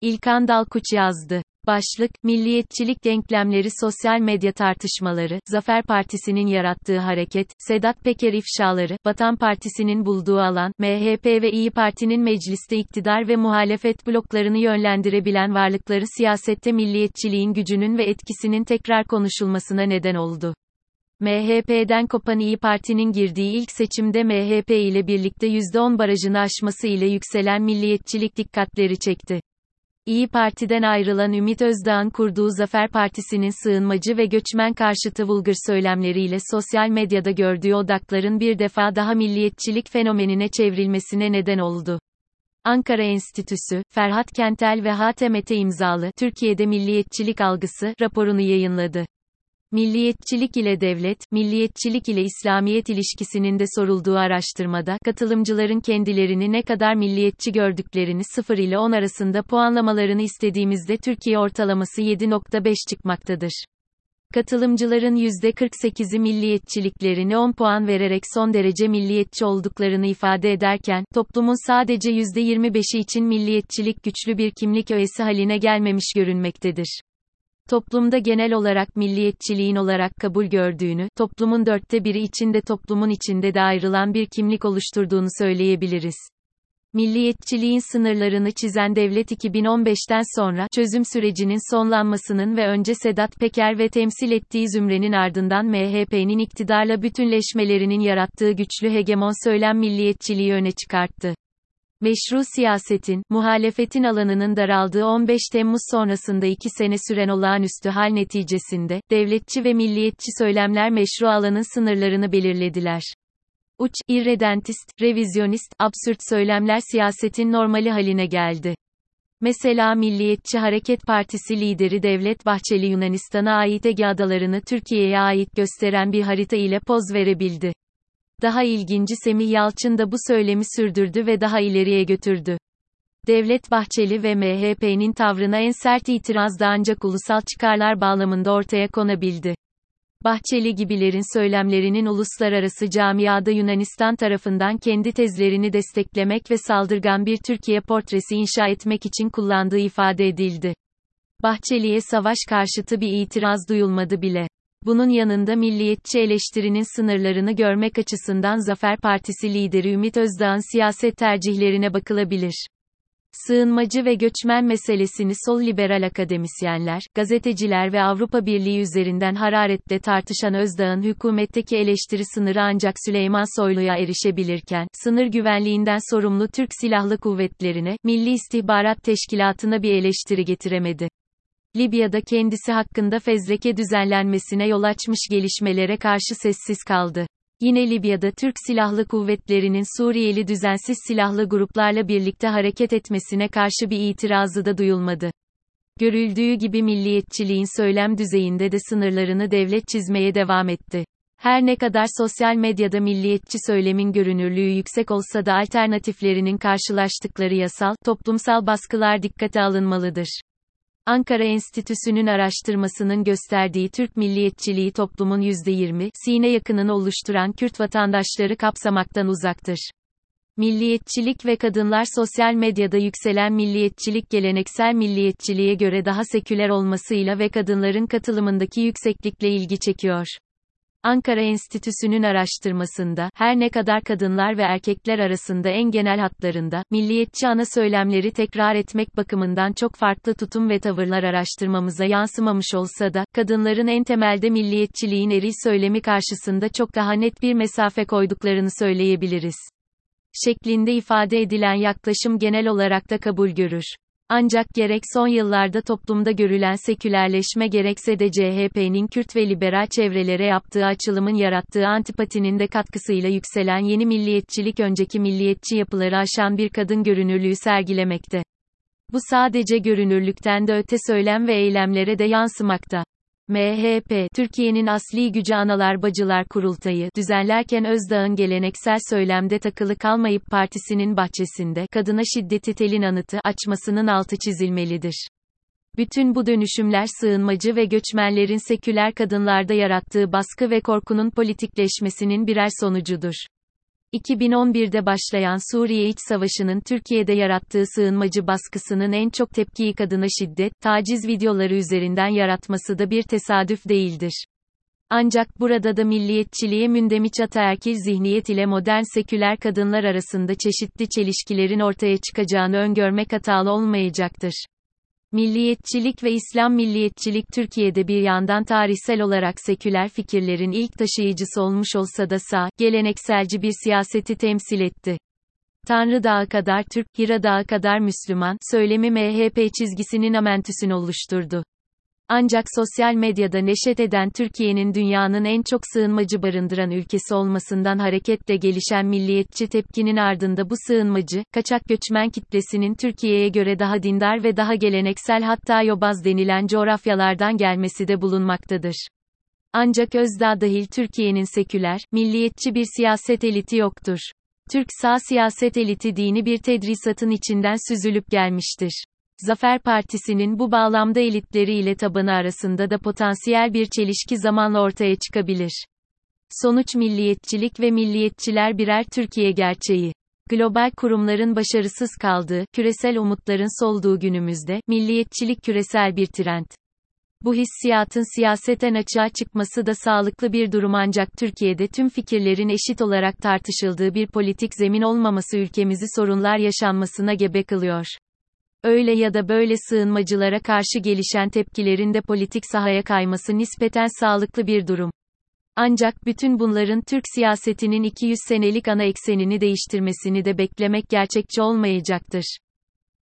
İlkan Dalkuç yazdı. Başlık, milliyetçilik denklemleri sosyal medya tartışmaları, Zafer Partisi'nin yarattığı hareket, Sedat Peker ifşaları, Vatan Partisi'nin bulduğu alan, MHP ve İyi Parti'nin mecliste iktidar ve muhalefet bloklarını yönlendirebilen varlıkları siyasette milliyetçiliğin gücünün ve etkisinin tekrar konuşulmasına neden oldu. MHP'den kopan İyi Parti'nin girdiği ilk seçimde MHP ile birlikte %10 barajını aşması ile yükselen milliyetçilik dikkatleri çekti. İyi Parti'den ayrılan Ümit Özdağ'ın kurduğu Zafer Partisi'nin sığınmacı ve göçmen karşıtı vulgır söylemleriyle sosyal medyada gördüğü odakların bir defa daha milliyetçilik fenomenine çevrilmesine neden oldu. Ankara Enstitüsü, Ferhat Kentel ve Hatemete imzalı Türkiye'de Milliyetçilik Algısı raporunu yayınladı. Milliyetçilik ile devlet, milliyetçilik ile İslamiyet ilişkisinin de sorulduğu araştırmada, katılımcıların kendilerini ne kadar milliyetçi gördüklerini 0 ile 10 arasında puanlamalarını istediğimizde Türkiye ortalaması 7.5 çıkmaktadır. Katılımcıların %48'i milliyetçiliklerini 10 puan vererek son derece milliyetçi olduklarını ifade ederken, toplumun sadece %25'i için milliyetçilik güçlü bir kimlik öğesi haline gelmemiş görünmektedir toplumda genel olarak milliyetçiliğin olarak kabul gördüğünü, toplumun dörtte biri içinde toplumun içinde de ayrılan bir kimlik oluşturduğunu söyleyebiliriz. Milliyetçiliğin sınırlarını çizen devlet 2015'ten sonra çözüm sürecinin sonlanmasının ve önce Sedat Peker ve temsil ettiği zümrenin ardından MHP'nin iktidarla bütünleşmelerinin yarattığı güçlü hegemon söylem milliyetçiliği öne çıkarttı. Meşru siyasetin, muhalefetin alanının daraldığı 15 Temmuz sonrasında iki sene süren olağanüstü hal neticesinde, devletçi ve milliyetçi söylemler meşru alanın sınırlarını belirlediler. Uç, irredentist, revizyonist, absürt söylemler siyasetin normali haline geldi. Mesela Milliyetçi Hareket Partisi lideri Devlet Bahçeli Yunanistan'a ait Ege adalarını Türkiye'ye ait gösteren bir harita ile poz verebildi. Daha ilginci Semih Yalçın da bu söylemi sürdürdü ve daha ileriye götürdü. Devlet Bahçeli ve MHP'nin tavrına en sert itiraz da ancak ulusal çıkarlar bağlamında ortaya konabildi. Bahçeli gibilerin söylemlerinin uluslararası camiada Yunanistan tarafından kendi tezlerini desteklemek ve saldırgan bir Türkiye portresi inşa etmek için kullandığı ifade edildi. Bahçeli'ye savaş karşıtı bir itiraz duyulmadı bile. Bunun yanında milliyetçi eleştirinin sınırlarını görmek açısından Zafer Partisi lideri Ümit Özdağ'ın siyaset tercihlerine bakılabilir. Sığınmacı ve göçmen meselesini sol liberal akademisyenler, gazeteciler ve Avrupa Birliği üzerinden hararetle tartışan Özdağ'ın hükümetteki eleştiri sınırı ancak Süleyman Soylu'ya erişebilirken, sınır güvenliğinden sorumlu Türk Silahlı Kuvvetlerine, Milli İstihbarat Teşkilatı'na bir eleştiri getiremedi. Libya'da kendisi hakkında fezleke düzenlenmesine yol açmış gelişmelere karşı sessiz kaldı. Yine Libya'da Türk Silahlı Kuvvetleri'nin Suriyeli düzensiz silahlı gruplarla birlikte hareket etmesine karşı bir itirazı da duyulmadı. Görüldüğü gibi milliyetçiliğin söylem düzeyinde de sınırlarını devlet çizmeye devam etti. Her ne kadar sosyal medyada milliyetçi söylemin görünürlüğü yüksek olsa da alternatiflerinin karşılaştıkları yasal, toplumsal baskılar dikkate alınmalıdır. Ankara Enstitüsü'nün araştırmasının gösterdiği Türk milliyetçiliği toplumun %20, sine yakınını oluşturan Kürt vatandaşları kapsamaktan uzaktır. Milliyetçilik ve kadınlar sosyal medyada yükselen milliyetçilik geleneksel milliyetçiliğe göre daha seküler olmasıyla ve kadınların katılımındaki yükseklikle ilgi çekiyor. Ankara Enstitüsü'nün araştırmasında, her ne kadar kadınlar ve erkekler arasında en genel hatlarında, milliyetçi ana söylemleri tekrar etmek bakımından çok farklı tutum ve tavırlar araştırmamıza yansımamış olsa da, kadınların en temelde milliyetçiliğin eril söylemi karşısında çok daha net bir mesafe koyduklarını söyleyebiliriz. Şeklinde ifade edilen yaklaşım genel olarak da kabul görür. Ancak gerek son yıllarda toplumda görülen sekülerleşme gerekse de CHP'nin Kürt ve liberal çevrelere yaptığı açılımın yarattığı antipatinin de katkısıyla yükselen yeni milliyetçilik önceki milliyetçi yapıları aşan bir kadın görünürlüğü sergilemekte. Bu sadece görünürlükten de öte söylem ve eylemlere de yansımakta. MHP, Türkiye'nin asli gücü analar bacılar kurultayı düzenlerken Özdağ'ın geleneksel söylemde takılı kalmayıp partisinin bahçesinde kadına şiddeti telin anıtı açmasının altı çizilmelidir. Bütün bu dönüşümler sığınmacı ve göçmenlerin seküler kadınlarda yarattığı baskı ve korkunun politikleşmesinin birer sonucudur. 2011'de başlayan Suriye İç Savaşı'nın Türkiye'de yarattığı sığınmacı baskısının en çok tepkiyi kadına şiddet, taciz videoları üzerinden yaratması da bir tesadüf değildir. Ancak burada da milliyetçiliğe mündemiç ataerkil zihniyet ile modern seküler kadınlar arasında çeşitli çelişkilerin ortaya çıkacağını öngörmek hatalı olmayacaktır. Milliyetçilik ve İslam milliyetçilik Türkiye'de bir yandan tarihsel olarak seküler fikirlerin ilk taşıyıcısı olmuş olsa da sağ, gelenekselci bir siyaseti temsil etti. Tanrı Dağı kadar Türk, Hira Dağı kadar Müslüman, söylemi MHP çizgisinin amentüsünü oluşturdu. Ancak sosyal medyada neşet eden Türkiye'nin dünyanın en çok sığınmacı barındıran ülkesi olmasından hareketle gelişen milliyetçi tepkinin ardında bu sığınmacı, kaçak göçmen kitlesinin Türkiye'ye göre daha dindar ve daha geleneksel hatta yobaz denilen coğrafyalardan gelmesi de bulunmaktadır. Ancak Özdağ dahil Türkiye'nin seküler, milliyetçi bir siyaset eliti yoktur. Türk sağ siyaset eliti dini bir tedrisatın içinden süzülüp gelmiştir. Zafer Partisi'nin bu bağlamda elitleri ile tabanı arasında da potansiyel bir çelişki zamanla ortaya çıkabilir. Sonuç milliyetçilik ve milliyetçiler birer Türkiye gerçeği. Global kurumların başarısız kaldığı, küresel umutların solduğu günümüzde, milliyetçilik küresel bir trend. Bu hissiyatın siyaseten açığa çıkması da sağlıklı bir durum ancak Türkiye'de tüm fikirlerin eşit olarak tartışıldığı bir politik zemin olmaması ülkemizi sorunlar yaşanmasına gebe kılıyor. Öyle ya da böyle sığınmacılara karşı gelişen tepkilerin de politik sahaya kayması nispeten sağlıklı bir durum. Ancak bütün bunların Türk siyasetinin 200 senelik ana eksenini değiştirmesini de beklemek gerçekçi olmayacaktır.